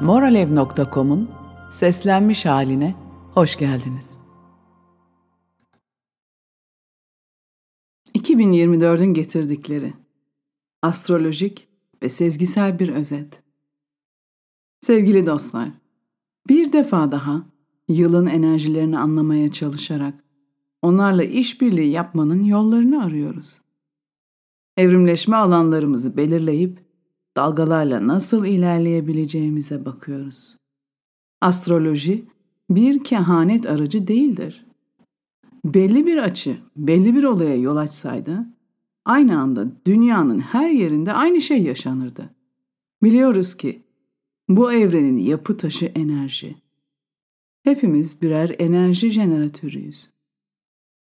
moralev.com'un seslenmiş haline hoş geldiniz. 2024'ün getirdikleri astrolojik ve sezgisel bir özet. Sevgili dostlar, bir defa daha yılın enerjilerini anlamaya çalışarak onlarla işbirliği yapmanın yollarını arıyoruz. Evrimleşme alanlarımızı belirleyip dalgalarla nasıl ilerleyebileceğimize bakıyoruz. Astroloji bir kehanet aracı değildir. Belli bir açı, belli bir olaya yol açsaydı, aynı anda dünyanın her yerinde aynı şey yaşanırdı. Biliyoruz ki bu evrenin yapı taşı enerji. Hepimiz birer enerji jeneratörüyüz.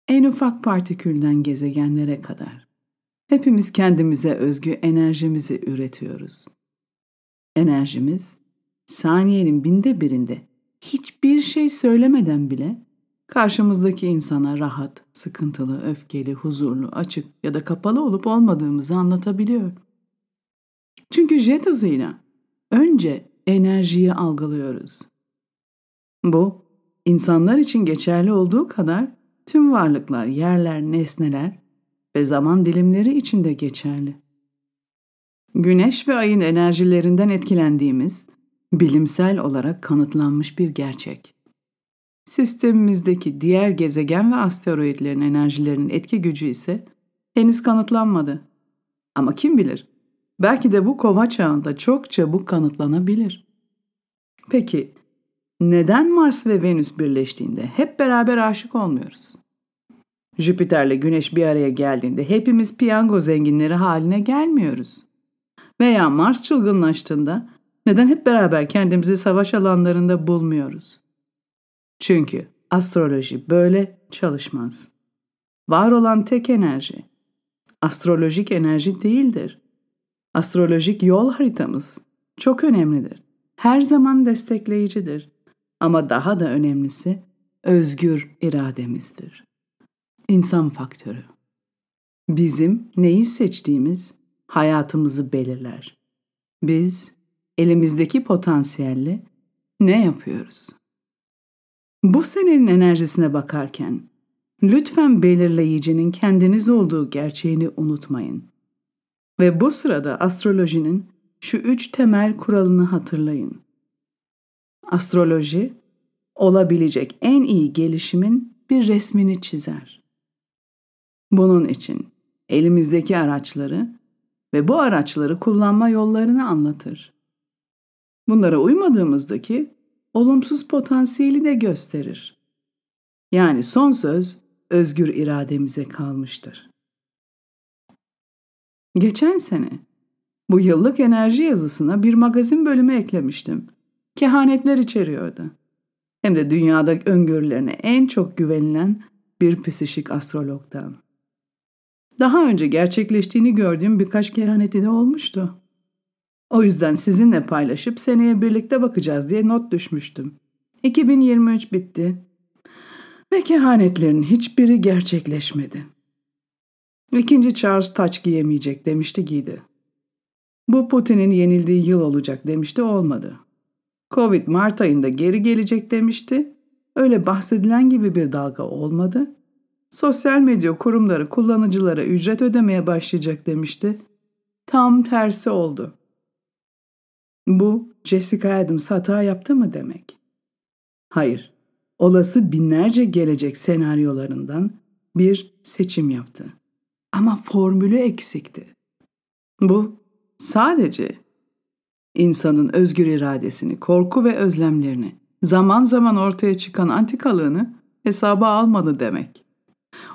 En ufak partikülden gezegenlere kadar. Hepimiz kendimize özgü enerjimizi üretiyoruz. Enerjimiz saniyenin binde birinde hiçbir şey söylemeden bile karşımızdaki insana rahat, sıkıntılı, öfkeli, huzurlu, açık ya da kapalı olup olmadığımızı anlatabiliyor. Çünkü jet hızıyla önce enerjiyi algılıyoruz. Bu, insanlar için geçerli olduğu kadar tüm varlıklar, yerler, nesneler ve zaman dilimleri için de geçerli. Güneş ve ayın enerjilerinden etkilendiğimiz bilimsel olarak kanıtlanmış bir gerçek. Sistemimizdeki diğer gezegen ve asteroidlerin enerjilerinin etki gücü ise henüz kanıtlanmadı. Ama kim bilir? Belki de bu kova çağında çok çabuk kanıtlanabilir. Peki neden Mars ve Venüs birleştiğinde hep beraber aşık olmuyoruz? Jüpiter'le Güneş bir araya geldiğinde hepimiz piyango zenginleri haline gelmiyoruz. Veya Mars çılgınlaştığında neden hep beraber kendimizi savaş alanlarında bulmuyoruz? Çünkü astroloji böyle çalışmaz. Var olan tek enerji astrolojik enerji değildir. Astrolojik yol haritamız çok önemlidir. Her zaman destekleyicidir. Ama daha da önemlisi özgür irademizdir. İnsan faktörü. Bizim neyi seçtiğimiz hayatımızı belirler. Biz elimizdeki potansiyelle ne yapıyoruz? Bu senenin enerjisine bakarken lütfen belirleyicinin kendiniz olduğu gerçeğini unutmayın. Ve bu sırada astrolojinin şu üç temel kuralını hatırlayın. Astroloji, olabilecek en iyi gelişimin bir resmini çizer. Bunun için elimizdeki araçları ve bu araçları kullanma yollarını anlatır. Bunlara uymadığımızdaki olumsuz potansiyeli de gösterir. Yani son söz özgür irademize kalmıştır. Geçen sene bu yıllık enerji yazısına bir magazin bölümü eklemiştim. Kehanetler içeriyordu. Hem de dünyada öngörülerine en çok güvenilen bir psişik astrologdan. Daha önce gerçekleştiğini gördüğüm birkaç kehaneti de olmuştu. O yüzden sizinle paylaşıp seneye birlikte bakacağız diye not düşmüştüm. 2023 bitti. Ve kehanetlerin hiçbiri gerçekleşmedi. İkinci Charles taç giyemeyecek demişti giydi. Bu Putin'in yenildiği yıl olacak demişti olmadı. Covid Mart ayında geri gelecek demişti. Öyle bahsedilen gibi bir dalga olmadı. Sosyal medya kurumları kullanıcılara ücret ödemeye başlayacak demişti. Tam tersi oldu. Bu Jessica Adams hata yaptı mı demek? Hayır. Olası binlerce gelecek senaryolarından bir seçim yaptı. Ama formülü eksikti. Bu sadece insanın özgür iradesini, korku ve özlemlerini, zaman zaman ortaya çıkan antikalığını hesaba almadı demek.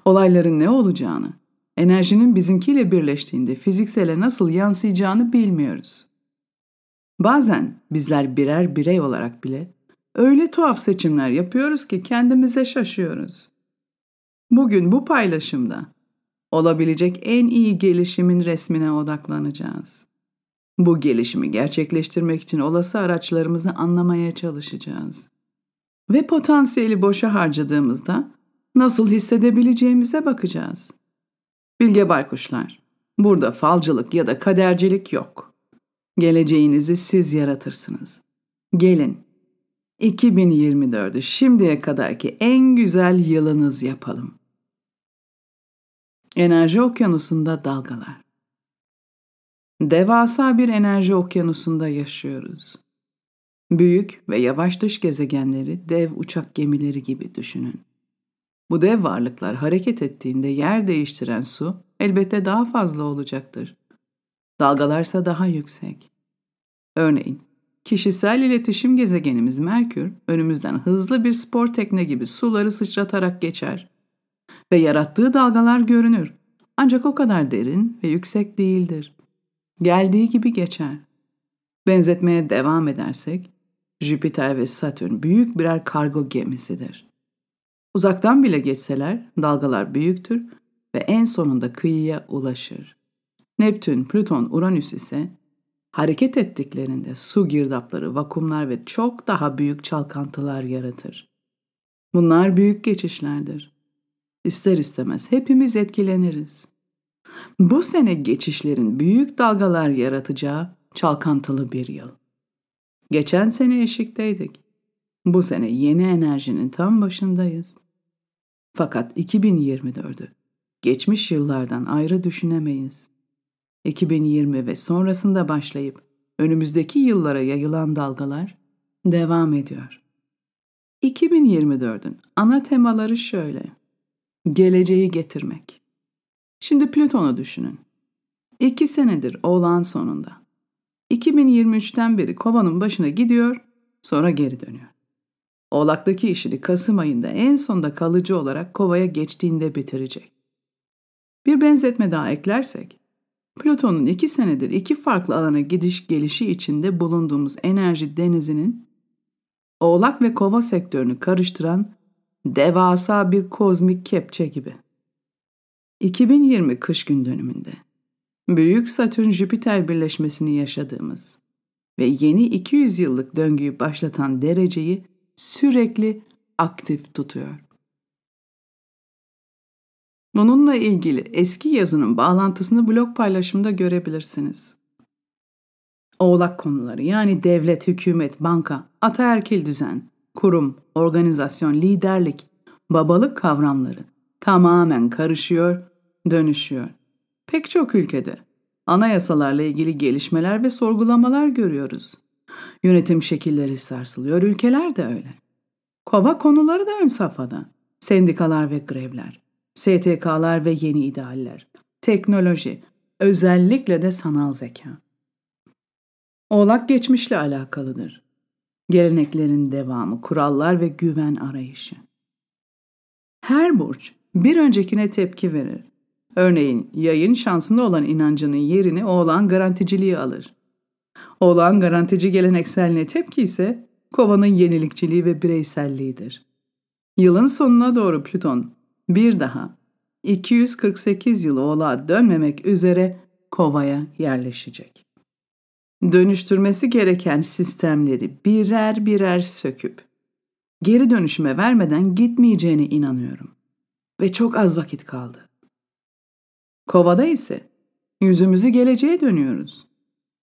Olayların ne olacağını, enerjinin bizimkiyle birleştiğinde fiziksele nasıl yansıyacağını bilmiyoruz. Bazen bizler birer birey olarak bile öyle tuhaf seçimler yapıyoruz ki kendimize şaşıyoruz. Bugün bu paylaşımda olabilecek en iyi gelişimin resmine odaklanacağız. Bu gelişimi gerçekleştirmek için olası araçlarımızı anlamaya çalışacağız. Ve potansiyeli boşa harcadığımızda nasıl hissedebileceğimize bakacağız. Bilge Baykuşlar, burada falcılık ya da kadercilik yok. Geleceğinizi siz yaratırsınız. Gelin 2024'ü şimdiye kadarki en güzel yılınız yapalım. Enerji okyanusunda dalgalar. Devasa bir enerji okyanusunda yaşıyoruz. Büyük ve yavaş dış gezegenleri dev uçak gemileri gibi düşünün. Bu dev varlıklar hareket ettiğinde yer değiştiren su elbette daha fazla olacaktır. Dalgalarsa daha yüksek. Örneğin, kişisel iletişim gezegenimiz Merkür önümüzden hızlı bir spor tekne gibi suları sıçratarak geçer. Ve yarattığı dalgalar görünür. Ancak o kadar derin ve yüksek değildir. Geldiği gibi geçer. Benzetmeye devam edersek, Jüpiter ve Satürn büyük birer kargo gemisidir. Uzaktan bile geçseler dalgalar büyüktür ve en sonunda kıyıya ulaşır. Neptün, Plüton, Uranüs ise hareket ettiklerinde su girdapları, vakumlar ve çok daha büyük çalkantılar yaratır. Bunlar büyük geçişlerdir. İster istemez hepimiz etkileniriz. Bu sene geçişlerin büyük dalgalar yaratacağı çalkantılı bir yıl. Geçen sene eşikteydik. Bu sene yeni enerjinin tam başındayız. Fakat 2024'ü geçmiş yıllardan ayrı düşünemeyiz. 2020 ve sonrasında başlayıp önümüzdeki yıllara yayılan dalgalar devam ediyor. 2024'ün ana temaları şöyle. Geleceği getirmek. Şimdi Plüton'u düşünün. İki senedir oğlan sonunda. 2023'ten beri kovanın başına gidiyor, sonra geri dönüyor. Oğlak'taki işini Kasım ayında en sonda kalıcı olarak kovaya geçtiğinde bitirecek. Bir benzetme daha eklersek, Plüton'un iki senedir iki farklı alana gidiş gelişi içinde bulunduğumuz enerji denizinin Oğlak ve Kova sektörünü karıştıran devasa bir kozmik kepçe gibi. 2020 kış gün dönümünde Büyük Satürn-Jüpiter birleşmesini yaşadığımız ve yeni 200 yıllık döngüyü başlatan dereceyi sürekli aktif tutuyor. Bununla ilgili eski yazının bağlantısını blog paylaşımda görebilirsiniz. Oğlak konuları yani devlet, hükümet, banka, ataerkil düzen, kurum, organizasyon, liderlik, babalık kavramları tamamen karışıyor, dönüşüyor. Pek çok ülkede anayasalarla ilgili gelişmeler ve sorgulamalar görüyoruz. Yönetim şekilleri sarsılıyor, ülkeler de öyle. Kova konuları da ön safhada. Sendikalar ve grevler, STK'lar ve yeni idealler, teknoloji, özellikle de sanal zeka. Oğlak geçmişle alakalıdır. Geleneklerin devamı, kurallar ve güven arayışı. Her burç bir öncekine tepki verir. Örneğin yayın şansında olan inancının yerini oğlan garanticiliği alır. Oğlan garantici gelenekselliğine tepki ise kovanın yenilikçiliği ve bireyselliğidir. Yılın sonuna doğru Plüton bir daha 248 yıl oğlağa dönmemek üzere kovaya yerleşecek. Dönüştürmesi gereken sistemleri birer birer söküp geri dönüşüme vermeden gitmeyeceğine inanıyorum. Ve çok az vakit kaldı. Kovada ise yüzümüzü geleceğe dönüyoruz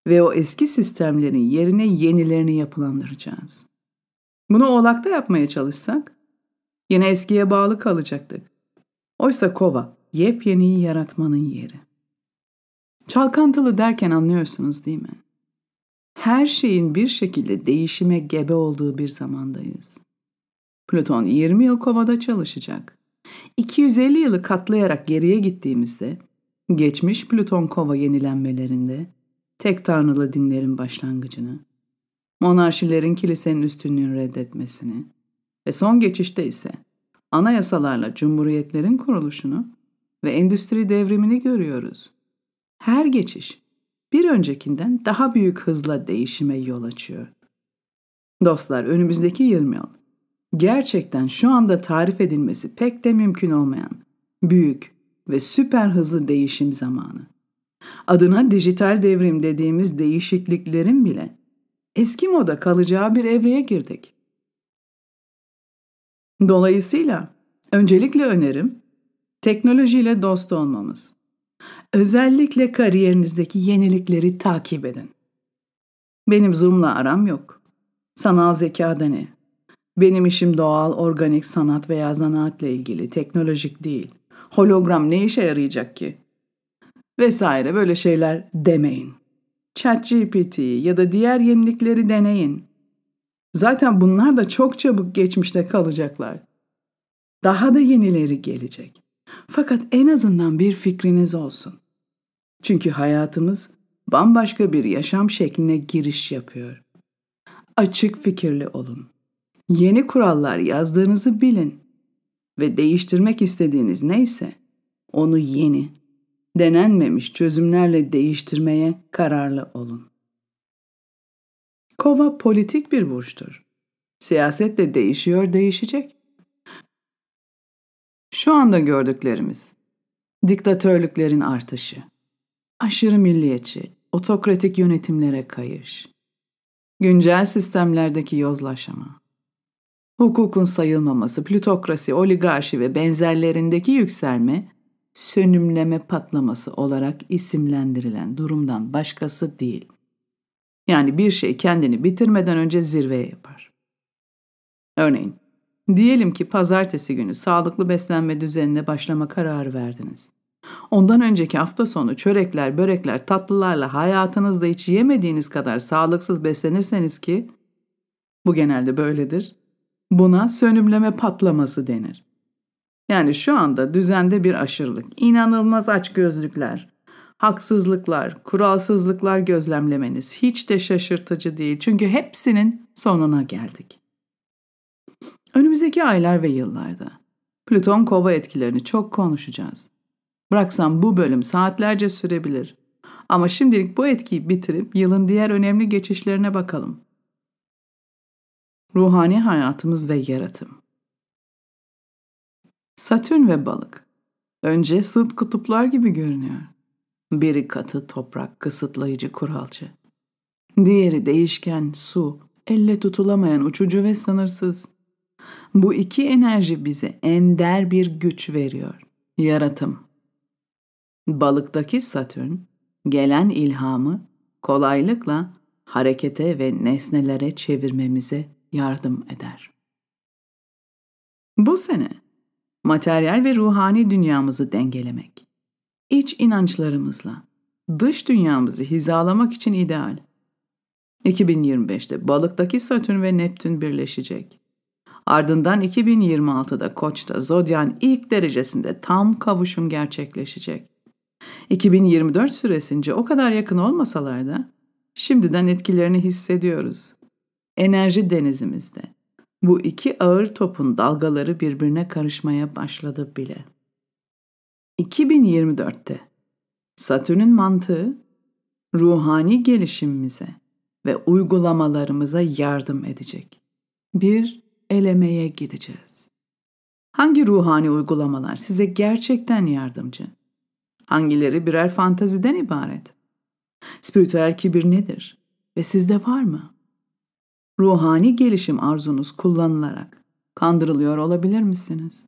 ve o eski sistemlerin yerine yenilerini yapılandıracağız. Bunu oğlakta yapmaya çalışsak yine eskiye bağlı kalacaktık. Oysa kova yepyeniyi yaratmanın yeri. Çalkantılı derken anlıyorsunuz değil mi? Her şeyin bir şekilde değişime gebe olduğu bir zamandayız. Plüton 20 yıl kovada çalışacak. 250 yılı katlayarak geriye gittiğimizde geçmiş Plüton kova yenilenmelerinde tek tanrılı dinlerin başlangıcını, monarşilerin kilisenin üstünlüğünü reddetmesini ve son geçişte ise anayasalarla cumhuriyetlerin kuruluşunu ve endüstri devrimini görüyoruz. Her geçiş bir öncekinden daha büyük hızla değişime yol açıyor. Dostlar önümüzdeki 20 yıl gerçekten şu anda tarif edilmesi pek de mümkün olmayan büyük ve süper hızlı değişim zamanı. Adına dijital devrim dediğimiz değişikliklerin bile eski moda kalacağı bir evreye girdik. Dolayısıyla öncelikle önerim teknolojiyle dost olmamız. Özellikle kariyerinizdeki yenilikleri takip edin. Benim Zoom'la aram yok. Sanal zeka da ne? Benim işim doğal, organik sanat veya zanaatla ilgili, teknolojik değil. Hologram ne işe yarayacak ki? Vesaire böyle şeyler demeyin. ChatGPT ya da diğer yenilikleri deneyin. Zaten bunlar da çok çabuk geçmişte kalacaklar. Daha da yenileri gelecek. Fakat en azından bir fikriniz olsun. Çünkü hayatımız bambaşka bir yaşam şekline giriş yapıyor. Açık fikirli olun. Yeni kurallar yazdığınızı bilin ve değiştirmek istediğiniz neyse onu yeni, denenmemiş çözümlerle değiştirmeye kararlı olun. Kova politik bir burçtur. Siyaset de değişiyor, değişecek. Şu anda gördüklerimiz, diktatörlüklerin artışı, aşırı milliyetçi, otokratik yönetimlere kayış, güncel sistemlerdeki yozlaşma, hukukun sayılmaması, plutokrasi, oligarşi ve benzerlerindeki yükselme, sönümleme patlaması olarak isimlendirilen durumdan başkası değil. Yani bir şey kendini bitirmeden önce zirveye yapar. Örneğin, diyelim ki pazartesi günü sağlıklı beslenme düzenine başlama kararı verdiniz. Ondan önceki hafta sonu çörekler, börekler, tatlılarla hayatınızda hiç yemediğiniz kadar sağlıksız beslenirseniz ki bu genelde böyledir. Buna sönümleme patlaması denir. Yani şu anda düzende bir aşırılık, inanılmaz açgözlükler, haksızlıklar, kuralsızlıklar gözlemlemeniz hiç de şaşırtıcı değil. Çünkü hepsinin sonuna geldik. Önümüzdeki aylar ve yıllarda Plüton kova etkilerini çok konuşacağız. Bıraksam bu bölüm saatlerce sürebilir. Ama şimdilik bu etkiyi bitirip yılın diğer önemli geçişlerine bakalım. Ruhani hayatımız ve yaratım. Satürn ve balık. Önce sıt kutuplar gibi görünüyor. Biri katı toprak, kısıtlayıcı, kuralcı. Diğeri değişken, su, elle tutulamayan, uçucu ve sınırsız. Bu iki enerji bize ender bir güç veriyor. Yaratım. Balıktaki Satürn, gelen ilhamı kolaylıkla harekete ve nesnelere çevirmemize yardım eder. Bu sene materyal ve ruhani dünyamızı dengelemek, iç inançlarımızla dış dünyamızı hizalamak için ideal. 2025'te balıktaki Satürn ve Neptün birleşecek. Ardından 2026'da Koç'ta Zodyan ilk derecesinde tam kavuşum gerçekleşecek. 2024 süresince o kadar yakın olmasalar da şimdiden etkilerini hissediyoruz. Enerji denizimizde. Bu iki ağır topun dalgaları birbirine karışmaya başladı bile. 2024'te Satürn'ün mantığı ruhani gelişimimize ve uygulamalarımıza yardım edecek. Bir elemeye gideceğiz. Hangi ruhani uygulamalar size gerçekten yardımcı? Hangileri birer fantaziden ibaret? Spiritüel kibir nedir? Ve sizde var mı? Ruhani gelişim arzunuz kullanılarak kandırılıyor olabilir misiniz?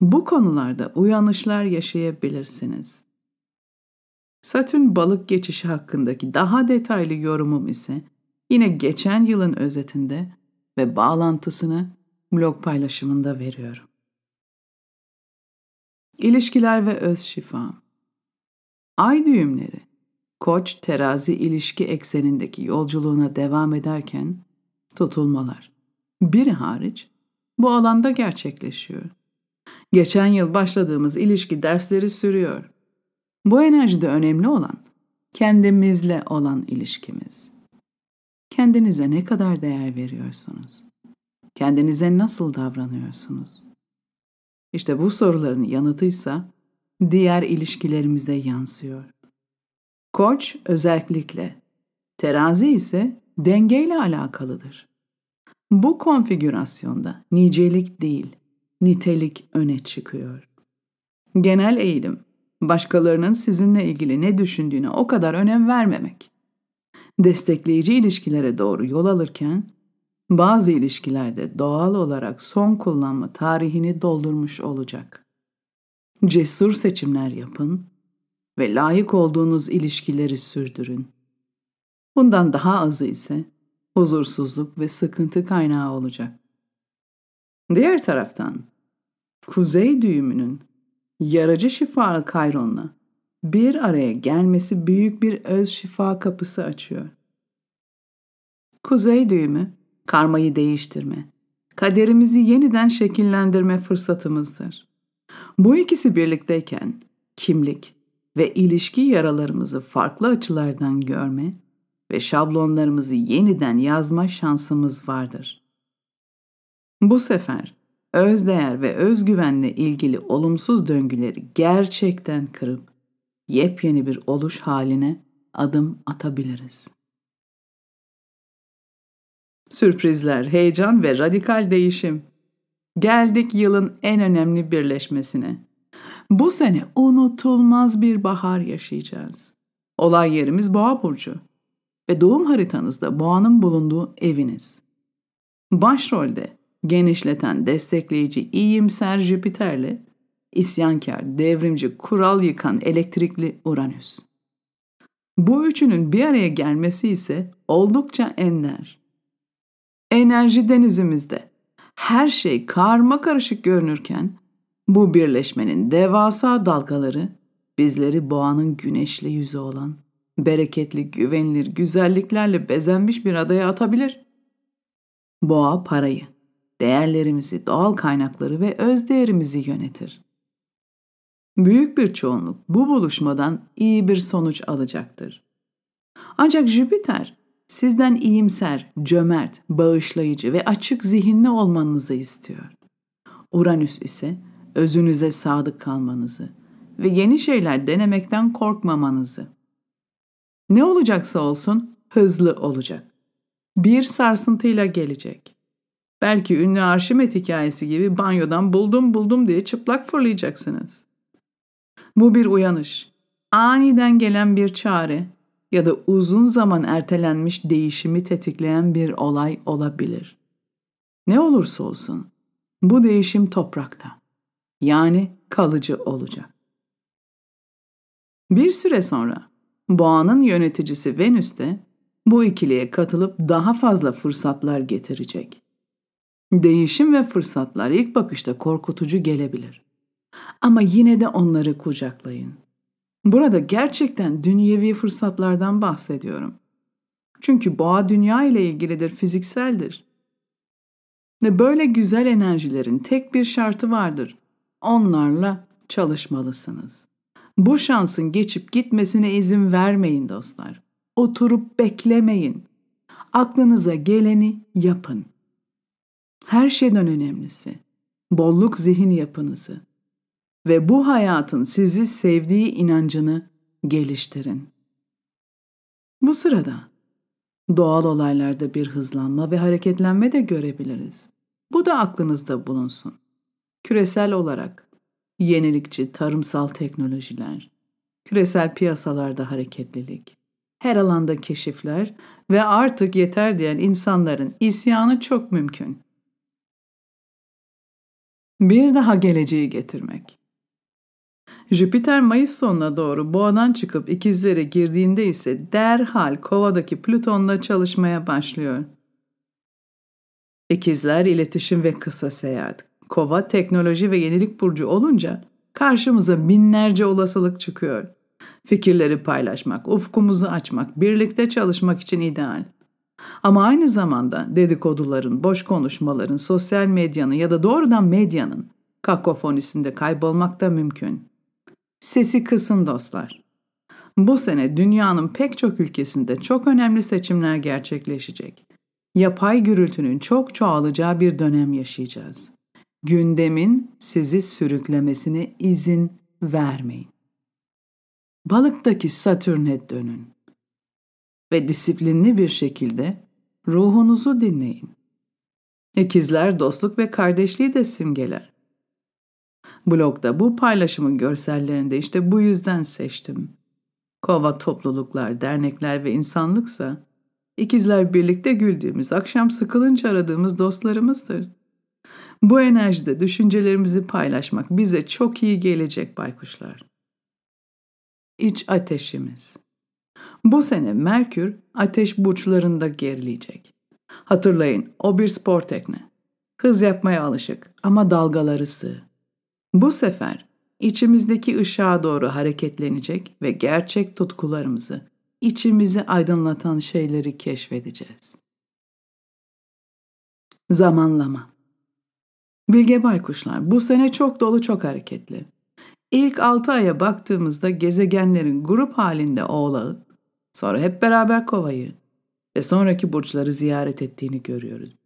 Bu konularda uyanışlar yaşayabilirsiniz. Satürn balık geçişi hakkındaki daha detaylı yorumum ise yine geçen yılın özetinde ve bağlantısını blog paylaşımında veriyorum. İlişkiler ve öz şifa. Ay düğümleri, koç terazi ilişki eksenindeki yolculuğuna devam ederken tutulmalar, biri hariç bu alanda gerçekleşiyor. Geçen yıl başladığımız ilişki dersleri sürüyor. Bu enerjide önemli olan kendimizle olan ilişkimiz. Kendinize ne kadar değer veriyorsunuz? Kendinize nasıl davranıyorsunuz? İşte bu soruların yanıtıysa diğer ilişkilerimize yansıyor. Koç özellikle, terazi ise dengeyle alakalıdır. Bu konfigürasyonda nicelik değil, nitelik öne çıkıyor. Genel eğilim, başkalarının sizinle ilgili ne düşündüğüne o kadar önem vermemek. Destekleyici ilişkilere doğru yol alırken, bazı ilişkilerde doğal olarak son kullanma tarihini doldurmuş olacak. Cesur seçimler yapın ve layık olduğunuz ilişkileri sürdürün. Bundan daha azı ise huzursuzluk ve sıkıntı kaynağı olacak. Diğer taraftan kuzey düğümünün yaracı şifalı Kayron'la bir araya gelmesi büyük bir öz şifa kapısı açıyor. Kuzey düğümü karmayı değiştirme, kaderimizi yeniden şekillendirme fırsatımızdır. Bu ikisi birlikteyken kimlik ve ilişki yaralarımızı farklı açılardan görme ve şablonlarımızı yeniden yazma şansımız vardır. Bu sefer özdeğer ve özgüvenle ilgili olumsuz döngüleri gerçekten kırıp yepyeni bir oluş haline adım atabiliriz. Sürprizler, heyecan ve radikal değişim. Geldik yılın en önemli birleşmesine. Bu sene unutulmaz bir bahar yaşayacağız. Olay yerimiz Boğa burcu ve doğum haritanızda Boğa'nın bulunduğu eviniz. Başrolde genişleten, destekleyici, iyimser Jüpiter'le isyankar, devrimci, kural yıkan elektrikli Uranüs. Bu üçünün bir araya gelmesi ise oldukça ender. Enerji denizimizde her şey karma karışık görünürken bu birleşmenin devasa dalgaları bizleri boğanın güneşli yüzü olan, bereketli, güvenilir, güzelliklerle bezenmiş bir adaya atabilir. Boğa parayı, değerlerimizi, doğal kaynakları ve öz değerimizi yönetir. Büyük bir çoğunluk bu buluşmadan iyi bir sonuç alacaktır. Ancak Jüpiter sizden iyimser, cömert, bağışlayıcı ve açık zihinli olmanızı istiyor. Uranüs ise özünüze sadık kalmanızı ve yeni şeyler denemekten korkmamanızı. Ne olacaksa olsun hızlı olacak. Bir sarsıntıyla gelecek. Belki ünlü Arşimet hikayesi gibi banyodan buldum buldum diye çıplak fırlayacaksınız. Bu bir uyanış, aniden gelen bir çare ya da uzun zaman ertelenmiş değişimi tetikleyen bir olay olabilir. Ne olursa olsun bu değişim toprakta. Yani kalıcı olacak. Bir süre sonra boğanın yöneticisi Venüs de bu ikiliye katılıp daha fazla fırsatlar getirecek. Değişim ve fırsatlar ilk bakışta korkutucu gelebilir. Ama yine de onları kucaklayın. Burada gerçekten dünyevi fırsatlardan bahsediyorum. Çünkü boğa dünya ile ilgilidir, fizikseldir. Ve böyle güzel enerjilerin tek bir şartı vardır. Onlarla çalışmalısınız. Bu şansın geçip gitmesine izin vermeyin dostlar. Oturup beklemeyin. Aklınıza geleni yapın. Her şeyden önemlisi bolluk zihin yapınızı ve bu hayatın sizi sevdiği inancını geliştirin. Bu sırada doğal olaylarda bir hızlanma ve hareketlenme de görebiliriz. Bu da aklınızda bulunsun. Küresel olarak yenilikçi tarımsal teknolojiler, küresel piyasalarda hareketlilik, her alanda keşifler ve artık yeter diyen insanların isyanı çok mümkün. Bir daha geleceği getirmek. Jüpiter Mayıs sonuna doğru boğadan çıkıp ikizlere girdiğinde ise derhal kovadaki Plüton'la çalışmaya başlıyor. İkizler iletişim ve kısa seyahat. Kova teknoloji ve yenilik burcu olunca karşımıza binlerce olasılık çıkıyor. Fikirleri paylaşmak, ufkumuzu açmak, birlikte çalışmak için ideal. Ama aynı zamanda dedikoduların, boş konuşmaların, sosyal medyanın ya da doğrudan medyanın kakofonisinde kaybolmak da mümkün. Sesi kısın dostlar. Bu sene dünyanın pek çok ülkesinde çok önemli seçimler gerçekleşecek. Yapay gürültünün çok çoğalacağı bir dönem yaşayacağız. Gündemin sizi sürüklemesine izin vermeyin. Balıktaki Satürn'e dönün ve disiplinli bir şekilde ruhunuzu dinleyin. İkizler dostluk ve kardeşliği de simgeler. Blogda bu paylaşımın görsellerini de işte bu yüzden seçtim. Kova topluluklar, dernekler ve insanlıksa ikizler birlikte güldüğümüz, akşam sıkılınca aradığımız dostlarımızdır. Bu enerjide düşüncelerimizi paylaşmak bize çok iyi gelecek baykuşlar. İç ateşimiz. Bu sene Merkür ateş burçlarında gerileyecek. Hatırlayın, o bir spor tekne. Hız yapmaya alışık ama dalgaları sığ. Bu sefer içimizdeki ışığa doğru hareketlenecek ve gerçek tutkularımızı, içimizi aydınlatan şeyleri keşfedeceğiz. Zamanlama Bilge Baykuşlar bu sene çok dolu çok hareketli. İlk 6 aya baktığımızda gezegenlerin grup halinde oğlağı, sonra hep beraber kovayı ve sonraki burçları ziyaret ettiğini görüyoruz.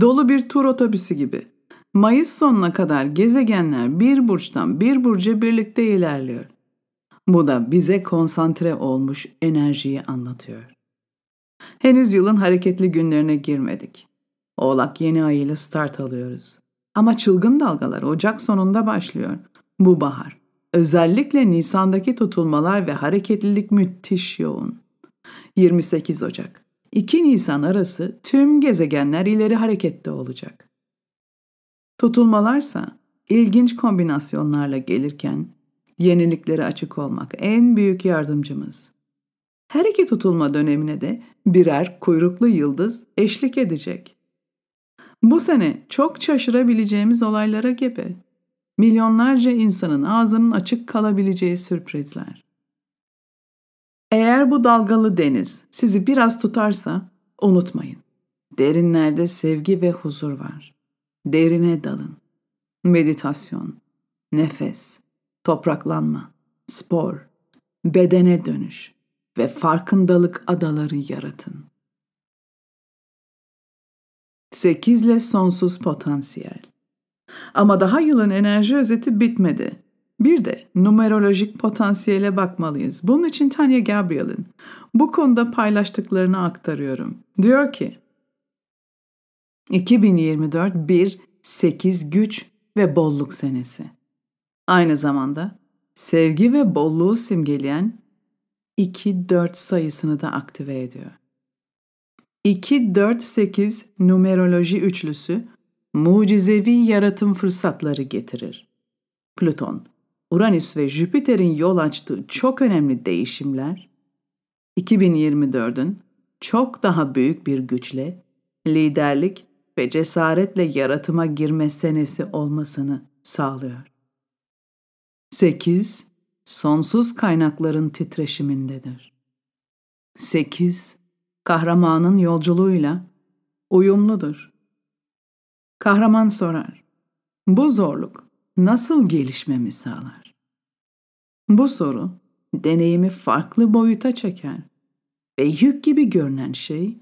Dolu bir tur otobüsü gibi. Mayıs sonuna kadar gezegenler bir burçtan bir burca birlikte ilerliyor. Bu da bize konsantre olmuş enerjiyi anlatıyor. Henüz yılın hareketli günlerine girmedik. Oğlak yeni ay ile start alıyoruz. Ama çılgın dalgalar Ocak sonunda başlıyor. Bu bahar. Özellikle Nisan'daki tutulmalar ve hareketlilik müthiş yoğun. 28 Ocak. 2 Nisan arası tüm gezegenler ileri harekette olacak. Tutulmalarsa ilginç kombinasyonlarla gelirken yeniliklere açık olmak en büyük yardımcımız. Her iki tutulma dönemine de birer kuyruklu yıldız eşlik edecek. Bu sene çok şaşırabileceğimiz olaylara gebe. Milyonlarca insanın ağzının açık kalabileceği sürprizler. Eğer bu dalgalı deniz sizi biraz tutarsa unutmayın. Derinlerde sevgi ve huzur var. Derine dalın. Meditasyon, nefes, topraklanma, spor, bedene dönüş ve farkındalık adaları yaratın. 8 ile sonsuz potansiyel. Ama daha yılın enerji özeti bitmedi. Bir de numerolojik potansiyele bakmalıyız. Bunun için Tanya Gabriel'in bu konuda paylaştıklarını aktarıyorum. Diyor ki, 2024 bir 8 güç ve bolluk senesi. Aynı zamanda sevgi ve bolluğu simgeleyen 2-4 sayısını da aktive ediyor. 2-4-8 numeroloji üçlüsü mucizevi yaratım fırsatları getirir. Plüton, Uranüs ve Jüpiter'in yol açtığı çok önemli değişimler 2024'ün çok daha büyük bir güçle, liderlik ve cesaretle yaratıma girme senesi olmasını sağlıyor. 8. Sonsuz kaynakların titreşimindedir. 8 kahramanın yolculuğuyla uyumludur. Kahraman sorar. Bu zorluk nasıl gelişmemi sağlar? Bu soru deneyimi farklı boyuta çeker ve yük gibi görünen şey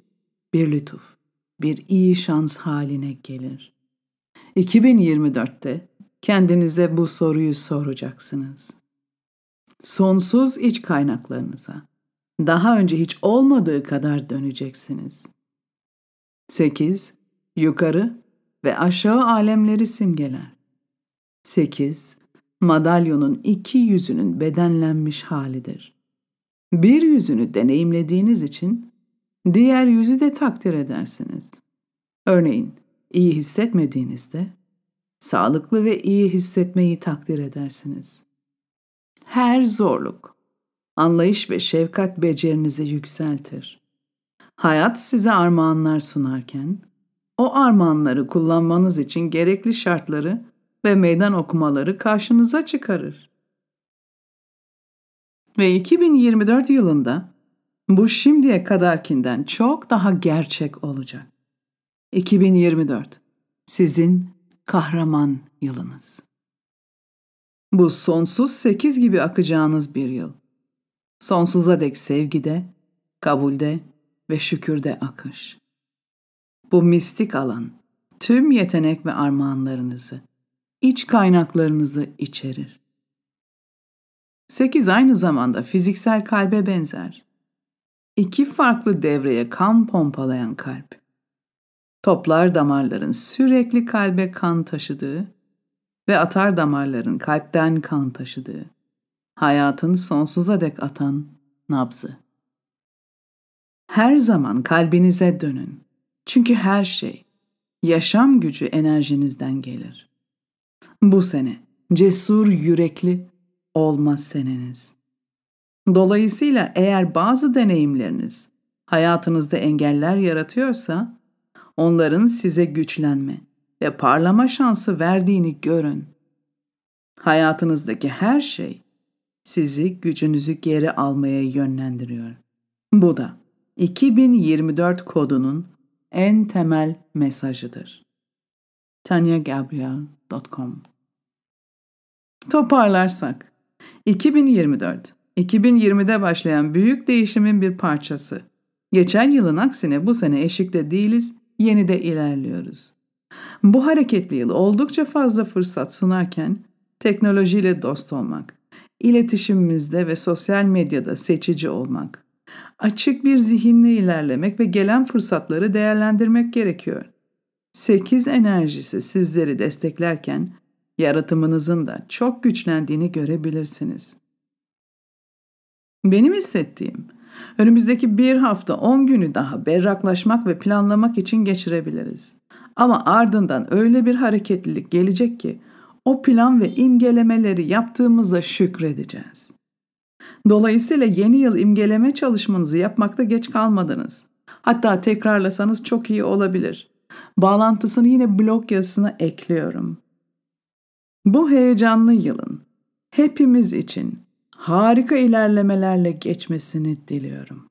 bir lütuf, bir iyi şans haline gelir. 2024'te kendinize bu soruyu soracaksınız. Sonsuz iç kaynaklarınıza, daha önce hiç olmadığı kadar döneceksiniz. 8. Yukarı ve aşağı alemleri simgeler. 8. Madalyonun iki yüzünün bedenlenmiş halidir. Bir yüzünü deneyimlediğiniz için diğer yüzü de takdir edersiniz. Örneğin iyi hissetmediğinizde sağlıklı ve iyi hissetmeyi takdir edersiniz. Her zorluk anlayış ve şefkat becerinizi yükseltir. Hayat size armağanlar sunarken, o armağanları kullanmanız için gerekli şartları ve meydan okumaları karşınıza çıkarır. Ve 2024 yılında bu şimdiye kadarkinden çok daha gerçek olacak. 2024 sizin kahraman yılınız. Bu sonsuz sekiz gibi akacağınız bir yıl sonsuza dek sevgide, kabulde ve şükürde akış. Bu mistik alan tüm yetenek ve armağanlarınızı, iç kaynaklarınızı içerir. Sekiz aynı zamanda fiziksel kalbe benzer. İki farklı devreye kan pompalayan kalp. Toplar damarların sürekli kalbe kan taşıdığı ve atar damarların kalpten kan taşıdığı hayatın sonsuza dek atan nabzı. Her zaman kalbinize dönün. Çünkü her şey, yaşam gücü enerjinizden gelir. Bu sene cesur yürekli olma seneniz. Dolayısıyla eğer bazı deneyimleriniz hayatınızda engeller yaratıyorsa onların size güçlenme ve parlama şansı verdiğini görün. Hayatınızdaki her şey sizi gücünüzü geri almaya yönlendiriyor. Bu da 2024 kodunun en temel mesajıdır. tanyagabriel.com Toparlarsak, 2024, 2020'de başlayan büyük değişimin bir parçası. Geçen yılın aksine bu sene eşikte değiliz, yeni de ilerliyoruz. Bu hareketli yıl oldukça fazla fırsat sunarken teknolojiyle dost olmak, iletişimimizde ve sosyal medyada seçici olmak, açık bir zihinle ilerlemek ve gelen fırsatları değerlendirmek gerekiyor. 8 enerjisi sizleri desteklerken yaratımınızın da çok güçlendiğini görebilirsiniz. Benim hissettiğim, önümüzdeki bir hafta 10 günü daha berraklaşmak ve planlamak için geçirebiliriz. Ama ardından öyle bir hareketlilik gelecek ki o plan ve imgelemeleri yaptığımıza şükredeceğiz. Dolayısıyla yeni yıl imgeleme çalışmanızı yapmakta geç kalmadınız. Hatta tekrarlasanız çok iyi olabilir. Bağlantısını yine blog yazısına ekliyorum. Bu heyecanlı yılın hepimiz için harika ilerlemelerle geçmesini diliyorum.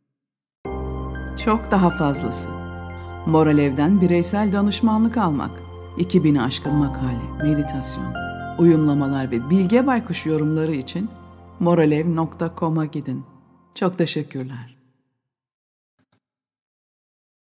Çok daha fazlası. Moral Ev'den bireysel danışmanlık almak, 2000'i aşkın makale, meditasyon, uyumlamalar ve Bilge Baykuş yorumları için moralev.com'a gidin. Çok teşekkürler.